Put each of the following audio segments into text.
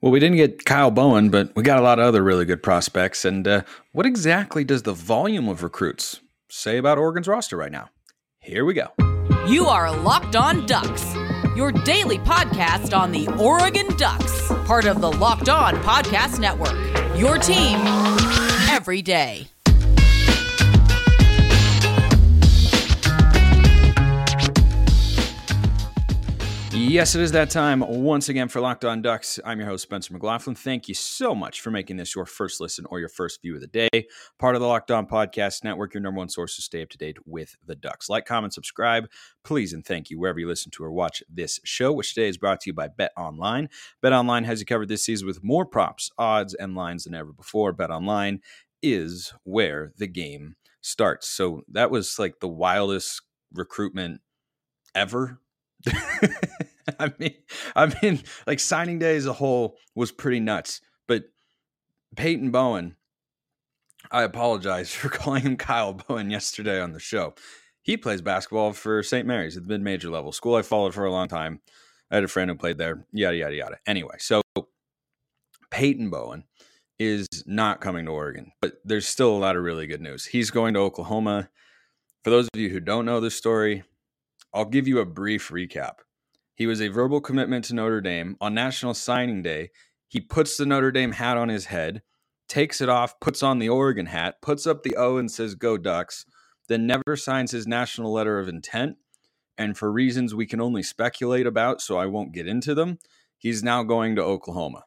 Well, we didn't get Kyle Bowen, but we got a lot of other really good prospects. And uh, what exactly does the volume of recruits say about Oregon's roster right now? Here we go. You are Locked On Ducks, your daily podcast on the Oregon Ducks, part of the Locked On Podcast Network. Your team every day. Yes, it is that time once again for Locked On Ducks. I'm your host, Spencer McLaughlin. Thank you so much for making this your first listen or your first view of the day. Part of the Locked On Podcast Network, your number one source to stay up to date with the Ducks. Like, comment, subscribe, please, and thank you wherever you listen to or watch this show, which today is brought to you by BetOnline. Bet Online has you covered this season with more props, odds, and lines than ever before. BetOnline is where the game starts. So that was like the wildest recruitment ever. I mean, I mean, like signing day as a whole was pretty nuts. But Peyton Bowen, I apologize for calling him Kyle Bowen yesterday on the show. He plays basketball for St. Mary's at the mid major level, school I followed for a long time. I had a friend who played there, yada, yada, yada. Anyway, so Peyton Bowen is not coming to Oregon, but there's still a lot of really good news. He's going to Oklahoma. For those of you who don't know this story, I'll give you a brief recap. He was a verbal commitment to Notre Dame. On National Signing Day, he puts the Notre Dame hat on his head, takes it off, puts on the Oregon hat, puts up the O and says, Go Ducks, then never signs his national letter of intent. And for reasons we can only speculate about, so I won't get into them, he's now going to Oklahoma.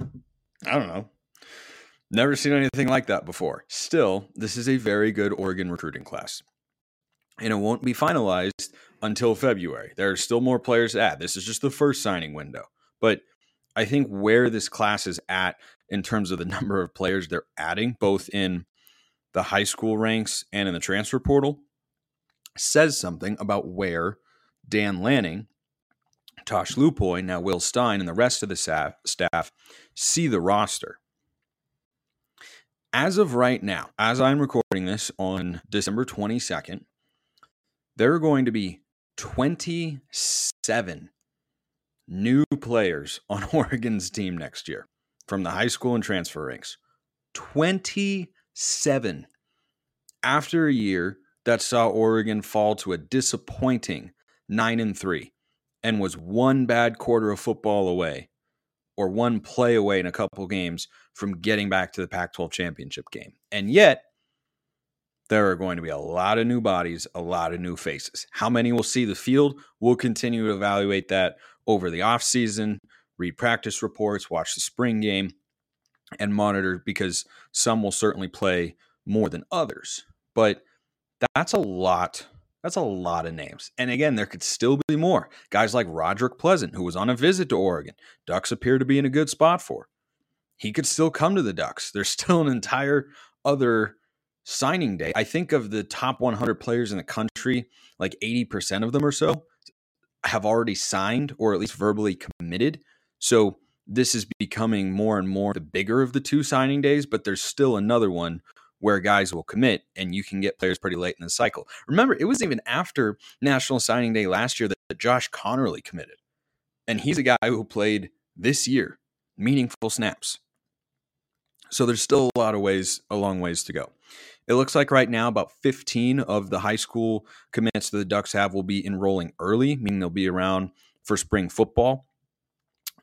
I don't know. Never seen anything like that before. Still, this is a very good Oregon recruiting class. And it won't be finalized until February. There are still more players to add. This is just the first signing window. But I think where this class is at in terms of the number of players they're adding, both in the high school ranks and in the transfer portal, says something about where Dan Lanning, Tosh Lupoi, now Will Stein, and the rest of the staff see the roster. As of right now, as I'm recording this on December 22nd, there are going to be 27 new players on Oregon's team next year from the high school and transfer ranks. 27 after a year that saw Oregon fall to a disappointing 9 and 3 and was one bad quarter of football away or one play away in a couple games from getting back to the Pac 12 championship game. And yet, there are going to be a lot of new bodies, a lot of new faces. How many will see the field? We'll continue to evaluate that over the offseason, read practice reports, watch the spring game, and monitor because some will certainly play more than others. But that's a lot. That's a lot of names. And again, there could still be more. Guys like Roderick Pleasant, who was on a visit to Oregon, Ducks appear to be in a good spot for. He could still come to the Ducks. There's still an entire other signing day, I think of the top 100 players in the country, like 80% of them or so have already signed or at least verbally committed. So this is becoming more and more the bigger of the two signing days, but there's still another one where guys will commit and you can get players pretty late in the cycle. Remember, it was even after National Signing Day last year that Josh Conerly committed. And he's a guy who played this year meaningful snaps. So there's still a lot of ways, a long ways to go. It looks like right now about 15 of the high school commits that the Ducks have will be enrolling early, meaning they'll be around for spring football.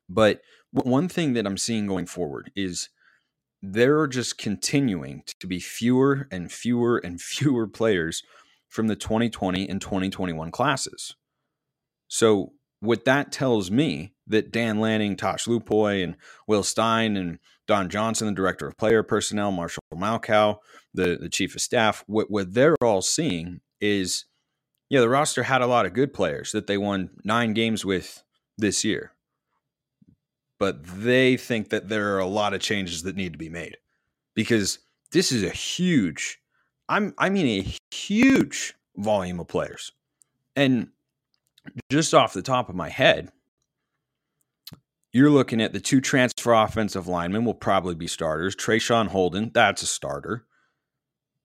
But one thing that I'm seeing going forward is there are just continuing to be fewer and fewer and fewer players from the 2020 and 2021 classes. So what that tells me that Dan Lanning, Tosh Lupoi, and Will Stein and Don Johnson, the director of player personnel, Marshall Malkow, the, the chief of staff, what, what they're all seeing is, yeah, the roster had a lot of good players that they won nine games with this year. But they think that there are a lot of changes that need to be made because this is a huge, I'm, I mean, a huge volume of players. And just off the top of my head, you're looking at the two transfer offensive linemen will probably be starters. Traeshon Holden, that's a starter.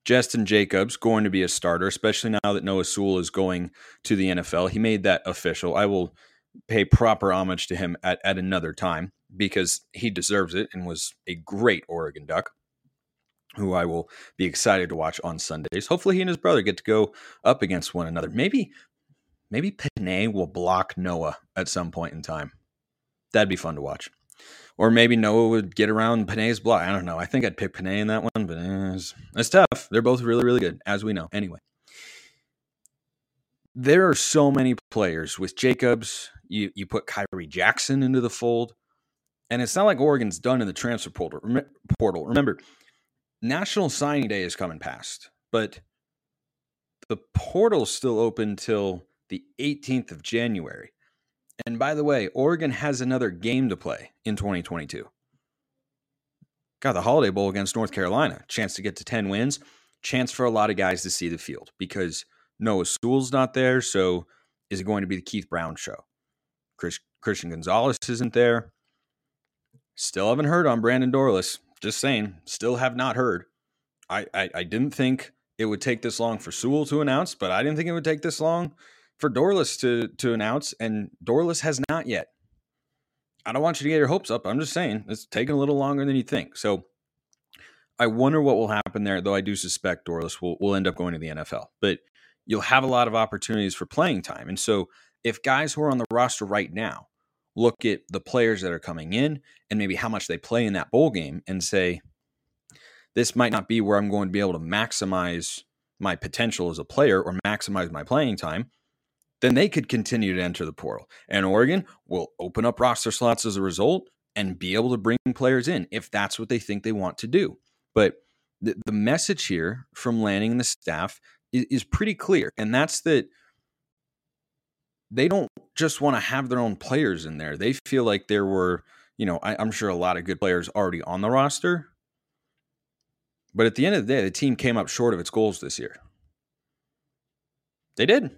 Jestin Jacobs going to be a starter, especially now that Noah Sewell is going to the NFL. He made that official. I will pay proper homage to him at, at another time because he deserves it and was a great Oregon Duck who I will be excited to watch on Sundays. Hopefully he and his brother get to go up against one another. Maybe maybe Penei will block Noah at some point in time. That'd be fun to watch. Or maybe Noah would get around Penei's block. I don't know. I think I'd pick Penei in that one, but it's, it's tough. They're both really, really good, as we know. Anyway, there are so many players with Jacobs. You you put Khyree Jackson into the fold, and it's not like Oregon's done in the transfer portal. Portal. Remember, National Signing Day is coming past, but the portal's still open till the 18th of January. And by the way, Oregon has another game to play in 2022. Got the Holiday Bowl against North Carolina. Chance to get to 10 wins. Chance for a lot of guys to see the field because Noah Sewell's not there. So is it going to be the Keith Brown show? Chris, Christian Gonzalez isn't there. Still haven't heard on Brandon Dorlus. Just saying, still have not heard. I, I, I didn't think it would take this long for Sewell to announce, but I didn't think it would take this long for Dorlus to to announce, and Dorlus has not yet. I don't want you to get your hopes up. I'm just saying it's taking a little longer than you think. So I wonder what will happen there, though I do suspect Dorlus will, will end up going to the NFL. But you'll have a lot of opportunities for playing time. And so if guys who are on the roster right now look at the players that are coming in and maybe how much they play in that bowl game and say, this might not be where I'm going to be able to maximize my potential as a player or maximize my playing time, then they could continue to enter the portal. And Oregon will open up roster slots as a result and be able to bring players in if that's what they think they want to do. But the, the message here from Lanning and the staff is, is pretty clear, and that's that they don't just want to have their own players in there. They feel like there were, you know, I, I'm sure a lot of good players already on the roster, but at the end of the day, the team came up short of its goals this year. They did.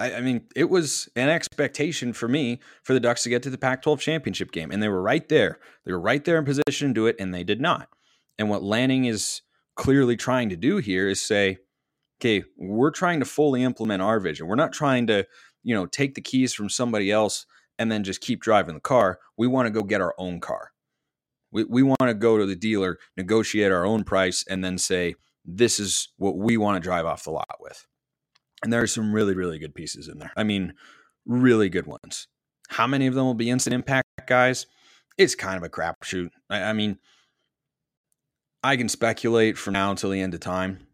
I, I, mean, it was an expectation for me for the Ducks to get to the Pac 12 championship game, and they were right there. They were right there in position to do it, and they did not. And what Lanning is clearly trying to do here is say, okay, we're trying to fully implement our vision. We're not trying to, you know, take the keys from somebody else and then just keep driving the car. We want to go get our own car. We, we want to go to the dealer, negotiate our own price, and then say, this is what we want to drive off the lot with. And there are some really, really good pieces in there. I mean, really good ones. How many of them will be instant impact guys? It's kind of a crapshoot. I, I mean, I can speculate from now until the end of time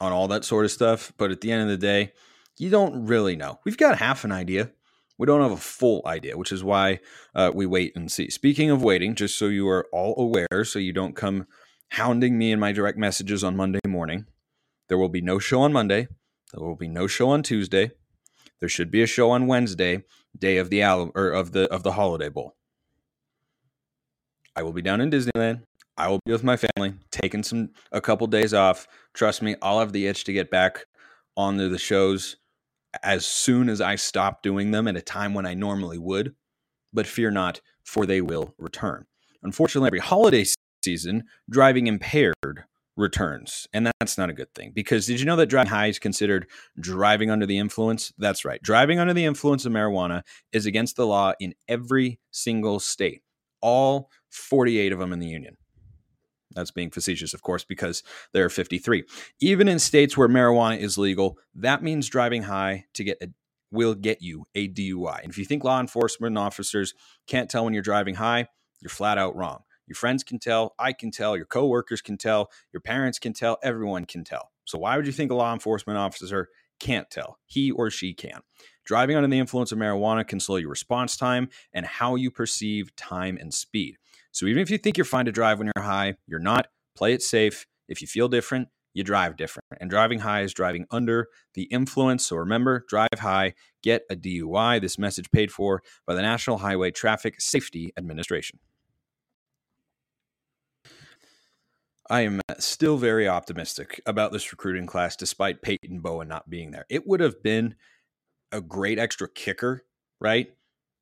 on all that sort of stuff, but at the end of the day, you don't really know. We've got half an idea we don't have a full idea, which is why uh, we wait and see. Speaking of waiting, just so you are all aware, so you don't come hounding me in my direct messages on Monday morning, there will be no show on Monday. There will be no show on Tuesday. There should be a show on Wednesday, day of the Al- or of the of the Holiday Bowl. I will be down in Disneyland. I will be with my family, taking some a couple days off. Trust me, I'll have the itch to get back onto the shows as soon as I stop doing them at a time when I normally would. But fear not, for they will return. Unfortunately, every holiday season, driving impaired returns. And that's not a good thing because did you know that driving high is considered driving under the influence? That's right. Driving under the influence of marijuana is against the law in every single state, all 48 of them in the union. That's being facetious, of course, because there are 53. Even in states where marijuana is legal, that means driving high to get a, will get you a DUI. And if you think law enforcement officers can't tell when you're driving high, you're flat out wrong. Your friends can tell, I can tell, your coworkers can tell, your parents can tell, everyone can tell. So why would you think a law enforcement officer can't tell? He or she can. Driving under the influence of marijuana can slow your response time and how you perceive time and speed. So even if you think you're fine to drive when you're high, you're not. Play it safe. If you feel different, you drive different. And driving high is driving under the influence. So remember, drive high, get a DUI. This message paid for by the National Highway Traffic Safety Administration. I am still very optimistic about this recruiting class despite Peyton Bowen not being there. It would have been a great extra kicker, right?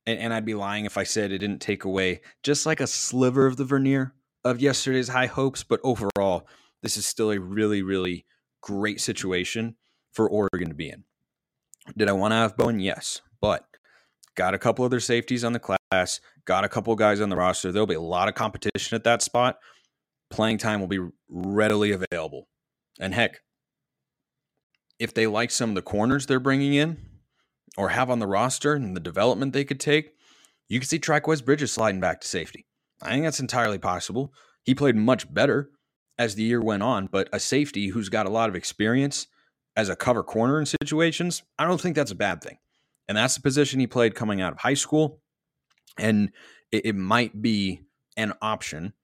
and, and I'd be lying if I said it didn't take away just like a sliver of the veneer of yesterday's high hopes. But overall, this is still a really, really great situation for Oregon to be in. Did I want to have Bowen? Yes. But got a couple other safeties on the class, got a couple guys on the roster. There'll be a lot of competition at that spot. Playing time will be readily available. And heck, if they like some of the corners they're bringing in or have on the roster and the development they could take, you could see Trikweze Bridges sliding back to safety. I think that's entirely possible. He played much better as the year went on, but a safety who's got a lot of experience as a cover corner in situations, I don't think that's a bad thing. And that's the position he played coming out of high school. And it, it might be an option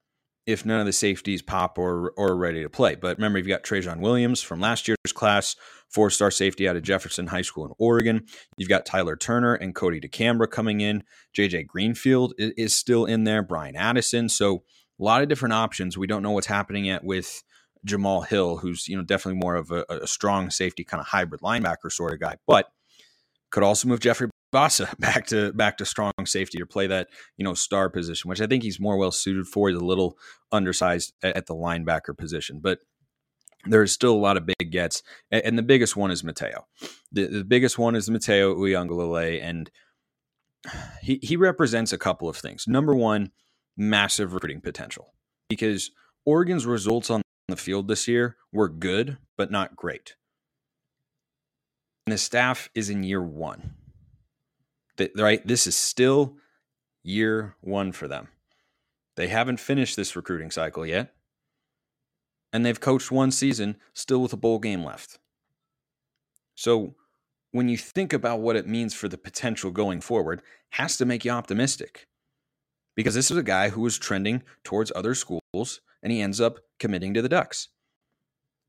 if none of the safeties pop or or ready to play. But remember, you've got Trajan Williams from last year's class, four star safety out of Jefferson High School in Oregon. You've got Tyler Turner and Cody DeCambra coming in. JJ Greenfield is, is still in there. Bryan Addison. So a lot of different options. We don't know what's happening yet with Jamal Hill, who's you know definitely more of a, a strong safety kind of hybrid linebacker sort of guy, but could also move Jeffrey Bassa back to back to strong safety or play that you know star position, which I think he's more well suited for. He's a little undersized at, the linebacker position, but there's still a lot of big gets, and, the biggest one is Mateo. The, the biggest one is Mateo Uiagalelei, and he he represents a couple of things. Number one, massive recruiting potential because Oregon's results on the field this year were good, but not great. And the staff is in year one. Right? This is still year one for them. They haven't finished this recruiting cycle yet. And they've coached one season still with a bowl game left. So when you think about what it means for the potential going forward, has to make you optimistic because this is a guy who was trending towards other schools and he ends up committing to the Ducks.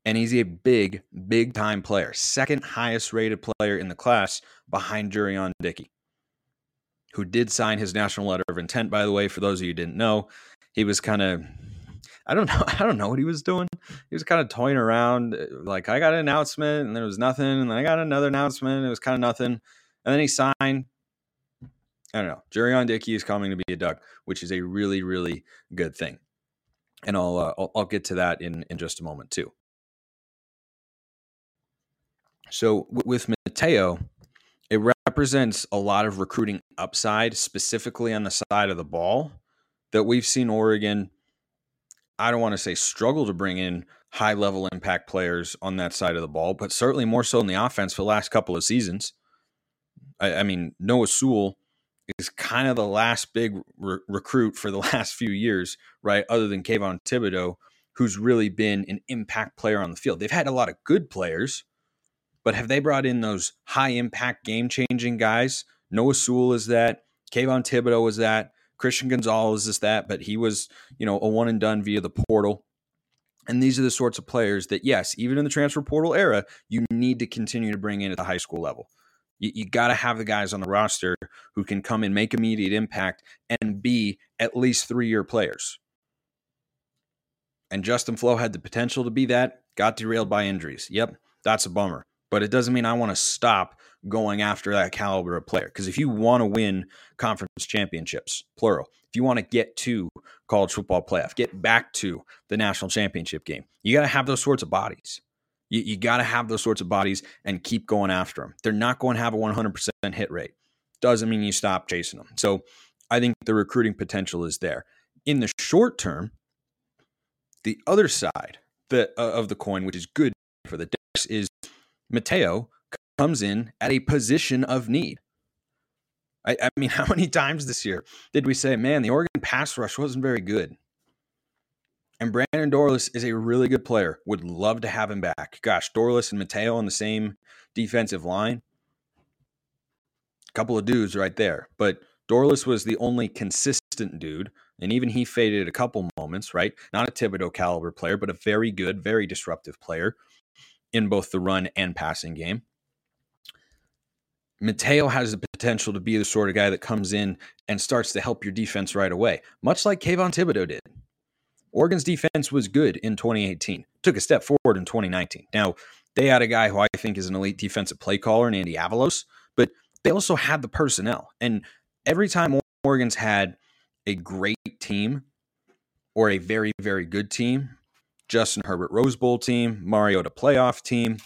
And he's a big, big time player, second highest rated player in the class behind Jurrion Dickey, who did sign his national letter of intent, by the way. For those of you didn't know, he was kind of I don't know. I don't know what he was doing. He was kind of toying around. Uh, like I got an announcement, and there was nothing, and then I got another announcement, and it was kind of nothing, and then he signed, I don't know. Jurrion Dickey is coming to be a Duck, which is a really, really good thing. And I'll, uh, I'll, I'll get to that in in just a moment too. So with Mateo, it represents a lot of recruiting upside, specifically on the side of the ball that we've seen Oregon. I don't want to say struggle to bring in high level impact players on that side of the ball, but certainly more so in the offense for the last couple of seasons. I, I mean, Noah Sewell is kind of the last big re- recruit for the last few years, right? Other than Kayvon Thibodeaux, who's really been an impact player on the field. They've had a lot of good players, but have they brought in those high impact, game changing guys? Noah Sewell is that. Kayvon Thibodeaux was that. Christian Gonzalez is that, but he was, you know, a one and done via the portal. And these are the sorts of players that, yes, even in the transfer portal era, you need to continue to bring in at the high school level. You, you got to have the guys on the roster who can come and make immediate impact and be at least three year players. And Justin Flowe had the potential to be that, got derailed by injuries. Yep, that's a bummer. But it doesn't mean I want to stop going after that caliber of player. Because if you want to win conference championships, plural, if you want to get to college football playoff, get back to the national championship game, you got to have those sorts of bodies. You, you got to have those sorts of bodies and keep going after them. They're not going to have a 100% hit rate. Doesn't mean you stop chasing them. So I think the recruiting potential is there. In the short term, the other side uh, of the coin, which is good for the Ducks, is Mateo comes in at a position of need. I, I, mean, how many times this year did we say, man, the Oregon pass rush wasn't very good? And Brandon Dorlus is a really good player. Would love to have him back. Gosh, Dorlus and Mateo on the same defensive line. A couple of dudes right there. But Dorlus was the only consistent dude. And even he faded a couple moments, right? Not a Thibodeaux caliber player, but a very good, very disruptive player in both the run and passing game. Mateo has the potential to be the sort of guy that comes in and starts to help your defense right away, much like Kayvon Thibodeaux did. Oregon's defense was good in 2018, took a step forward in 2019. Now, they had a guy who I think is an elite defensive play caller in Andy Avalos, but they also had the personnel. And every time Oregon's had a great team or a very, very good team, Justin Herbert Rose Bowl team, Mariota playoff team,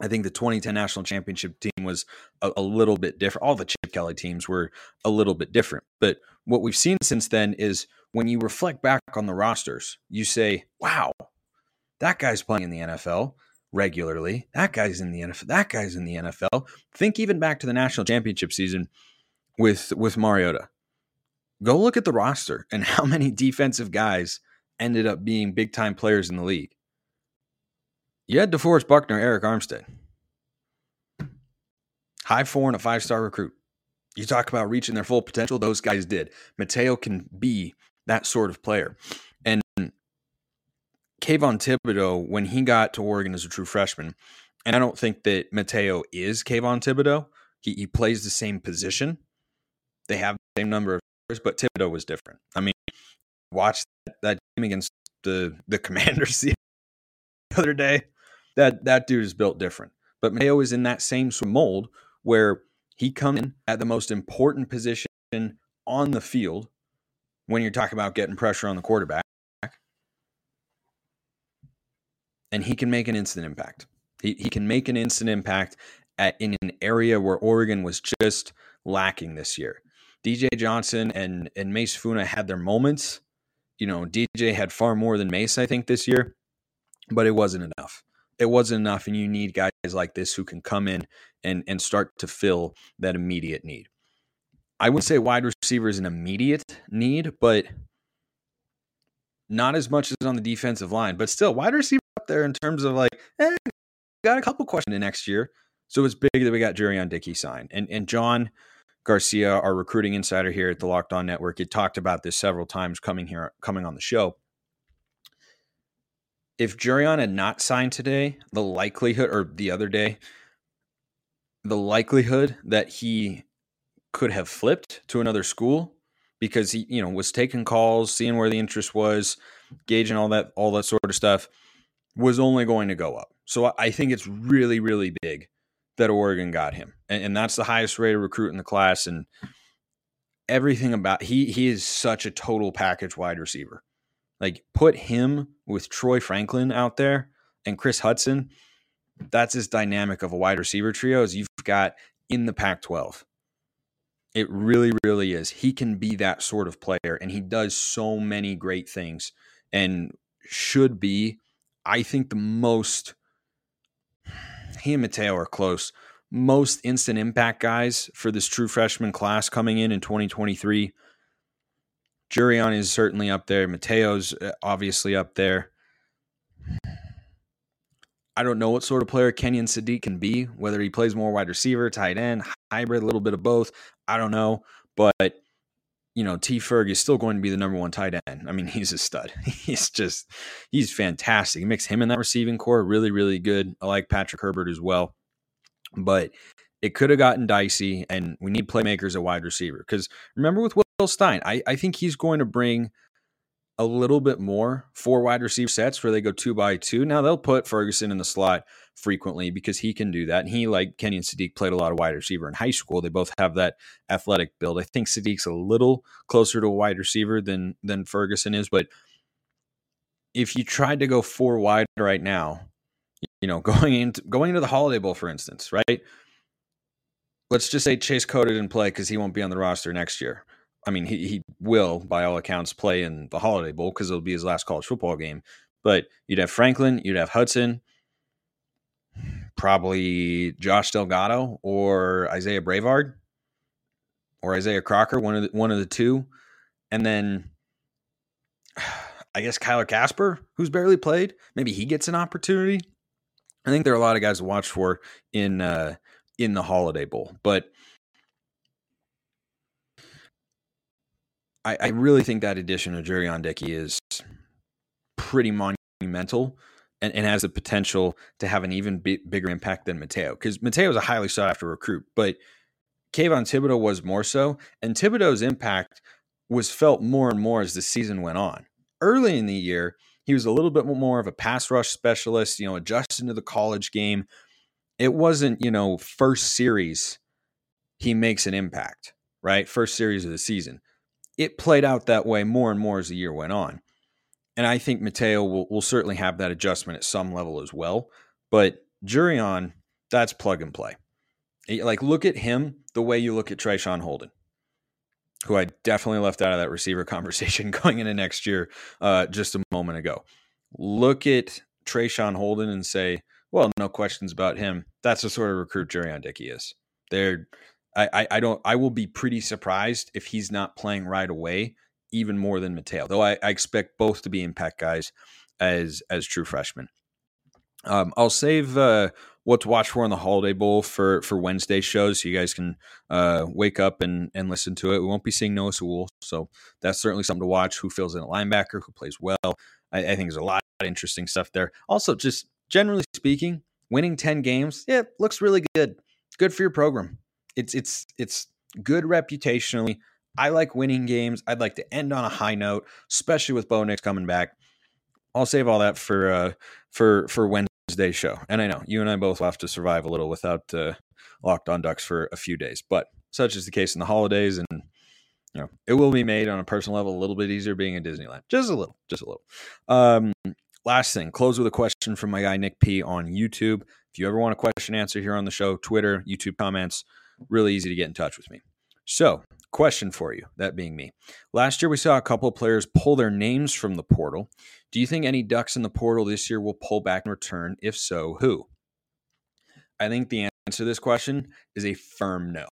I think the 2010 national championship team was a, a, little bit different. All the Chip Kelly teams were a little bit different. But what we've seen since then is when you reflect back on the rosters, you say, wow, that guy's playing in the NFL regularly. That guy's in the NFL. That guy's in the NFL. Think even back to the national championship season with with Mariota. Go look at the roster and how many defensive guys ended up being big time players in the league. You had DeForest Buckner, Arik Armstead. High four and a five star recruit. You talk about reaching their full potential, those guys did. Mateo can be that sort of player. And Kayvon Thibodeaux, when he got to Oregon as a true freshman, and I don't think that Mateo is Kayvon Thibodeaux, he, he plays the same position. They have the same number of years, but Thibodeaux was different. I mean, watch that, that against the the Commanders the other day. That that dude is built different. But Mateo is in that same sort of mold where he comes in at the most important position on the field when you're talking about getting pressure on the quarterback. And he can make an instant impact. He, he can make an instant impact at, in an area where Oregon was just lacking this year. DJ Johnson and, and Mase Funa had their moments. You know, DJ had far more than Mase, I think, this year, but it wasn't enough. It wasn't enough, and you need guys like this who can come in and, and start to fill that immediate need. I would say wide receiver is an immediate need, but not as much as on the defensive line. But still, wide receiver up there in terms of like, eh, got a couple questions next year. So it's big that we got Jurrion Dickey signed. And and John Garcia, our recruiting insider here at the Locked On Network, had talked about this several times coming here, coming on the show. If Jurrion had not signed today, the likelihood, or the other day, the likelihood that he could have flipped to another school because he, you know, was taking calls, seeing where the interest was, gauging all that, all that sort of stuff, was only going to go up. So I think it's really, really big that Oregon got him, and, and that's the highest rated recruit in the class, and everything about he he is such a total package wide receiver. Like put him with Troy Franklin out there and Chris Hudson. That's as dynamic of a wide receiver trio as you've got in the Pac 12. It really, really is. He can be that sort of player, and he does so many great things and should be, I think, the most. He and Mateo are close. Most instant impact guys for this true freshman class coming in in 2023. Jurrion is certainly up there. Mateo's uh, obviously up there. I don't know what sort of player Kenyon Sadiq can be, whether he plays more wide receiver, tight end, hybrid, a little bit of both. I don't know. But, you know, T Ferg is still going to be the number one tight end. I mean, he's a stud. He's just, he's fantastic. He makes him in that receiving corps really, really good. I like Patrick Herbert as well. But it could have gotten dicey, and we need playmakers at wide receiver. Because remember with Will Stein, I, I think he's going to bring a little bit more for wide receiver sets where they go two by two. Now they'll put Ferguson in the slot frequently because he can do that. And he, like Kenyon Sadiq, played a lot of wide receiver in high school. They both have that athletic build. I think Sadiq's a little closer to a wide receiver than than Ferguson is, but if you tried to go four wide right now, you know, going into going into the Holiday Bowl, for instance, right? Let's just say Chase Cota didn't play because he won't be on the roster next year. I mean, he, he will, by all accounts, play in the Holiday Bowl because it'll be his last college football game. But you'd have Franklin, you'd have Hudson, probably Josh Delgado or Isaiah Brevard or Isaiah Crocker, one of the, one of the two, and then I guess Kyler Kasper, who's barely played, maybe he gets an opportunity. I think there are a lot of guys to watch for in uh, in the Holiday Bowl, but I, I really think that addition of Jurrion Dickey is pretty monumental and, and has the potential to have an even b- bigger impact than Mateo because Mateo is a highly sought after recruit, but Kayvon Thibodeaux was more so, and Thibodeaux's impact was felt more and more as the season went on. Early in the year, he was a little bit more of a pass rush specialist, you know, adjusting to the college game. It wasn't, you know, first series he makes an impact, right? First series of the season it played out that way more and more as the year went on. And I think Mateo will, will certainly have that adjustment at some level as well. But Jurrion that's plug and play. Like, look at him the way you look at Traeshon Holden, who I definitely left out of that receiver conversation going into next year uh, just a moment ago. Look at Traeshon Holden and say, well, no questions about him. That's the sort of recruit Jurrion Dickey is. They're, I, I, I don't, I will be pretty surprised if he's not playing right away, even more than Mateo. Though I, I expect both to be impact guys as as true freshmen. Um, I'll save uh, what to watch for in the Holiday Bowl for for Wednesday shows, so you guys can uh, wake up and and listen to it. We won't be seeing Noah Sewell, so that's certainly something to watch. Who fills in a linebacker? Who plays well? I, I think there's a lot of interesting stuff there. Also, just generally speaking, winning ten games, yeah, looks really good. Good for your program. It's it's it's good reputationally. I like winning games. I'd like to end on a high note, especially with Bo Nix coming back. I'll save all that for uh, for for Wednesday's show. And I know you and I both have to survive a little without uh, locked on ducks for a few days, but such is the case in the holidays, and you know it will be made on a personal level a little bit easier being in Disneyland, just a little, just a little. Um, last thing, close with a question from my guy Nick P on YouTube. If you ever want a question answer here on the show, Twitter, YouTube comments, really easy to get in touch with me. So Question for you, that being me. Last year, we saw a couple of players pull their names from the portal. Do you think any Ducks in the portal this year will pull back and return? If so, who? I think the answer to this question is a firm no.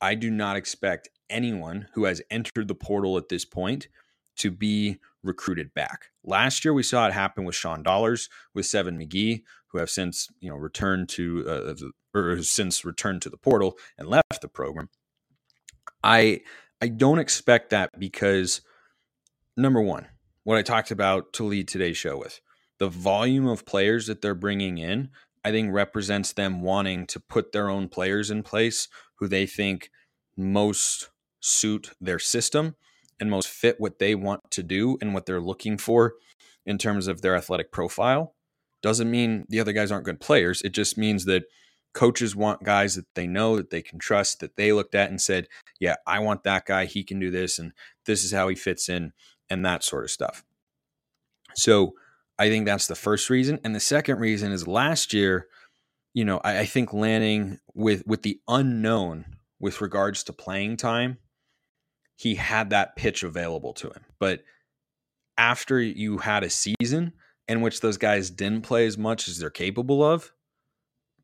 I do not expect anyone who has entered the portal at this point to be recruited back. Last year, we saw it happen with Sean Dollars, with Seven McGee, who have since you know returned to uh, or since returned to the portal and left the program. I I don't expect that because number one, what I talked about to lead today's show with the volume of players that they're bringing in, I think represents them wanting to put their own players in place who they think most suit their system and most fit what they want to do and what they're looking for in terms of their athletic profile. Doesn't mean the other guys aren't good players. It just means that coaches want guys that they know that they can trust that they looked at and said yeah i want that guy. He can do this and this is how he fits in and that sort of stuff. So i think that's the first reason and the second reason is last year you know i, I think Lanning with with the unknown with regards to playing time he had that pitch available to him. But after you had a season in which those guys didn't play as much as they're capable of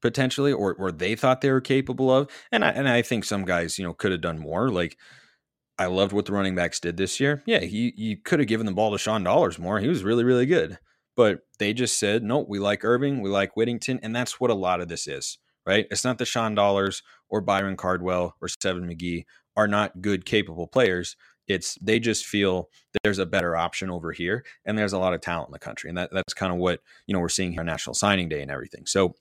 potentially or or they thought they were capable of. And I and I think some guys, you know, could have done more. Like I loved what the running backs did this year. Yeah, he you could have given the ball to Sean Dollars more. He was really, really good. But they just said, no, we like Irving, we like Whittington, and that's what a lot of this is, right? It's not the Sean Dollars or Byron Cardwell or Seven McGee are not good, capable players. It's they just feel there's a better option over here, and there's a lot of talent in the country, and that, that's kind of what you know we're seeing here on National Signing Day and everything. So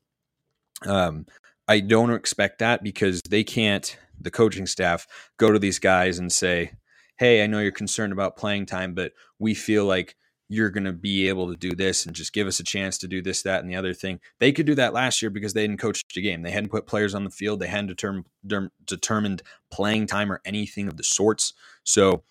um, I don't expect that because they can't, the coaching staff, go to these guys and say, Hey, I know you're concerned about playing time, but we feel like you're going to be able to do this and just give us a chance to do this, that, and the other thing. They could do that last year because they didn't coach the game. They hadn't put players on the field. They hadn't determined determined playing time or anything of the sorts. So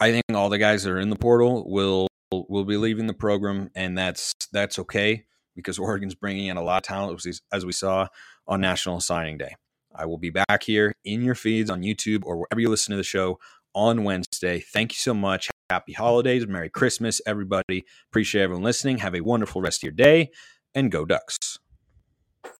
I think all the guys that are in the portal will will be leaving the program, and that's that's okay because Oregon's bringing in a lot of talent, as we saw on National Signing Day. I will be back here in your feeds on YouTube or wherever you listen to the show on Wednesday. Thank you so much. Happy holidays. Merry Christmas, everybody. Appreciate everyone listening. Have a wonderful rest of your day and go Ducks.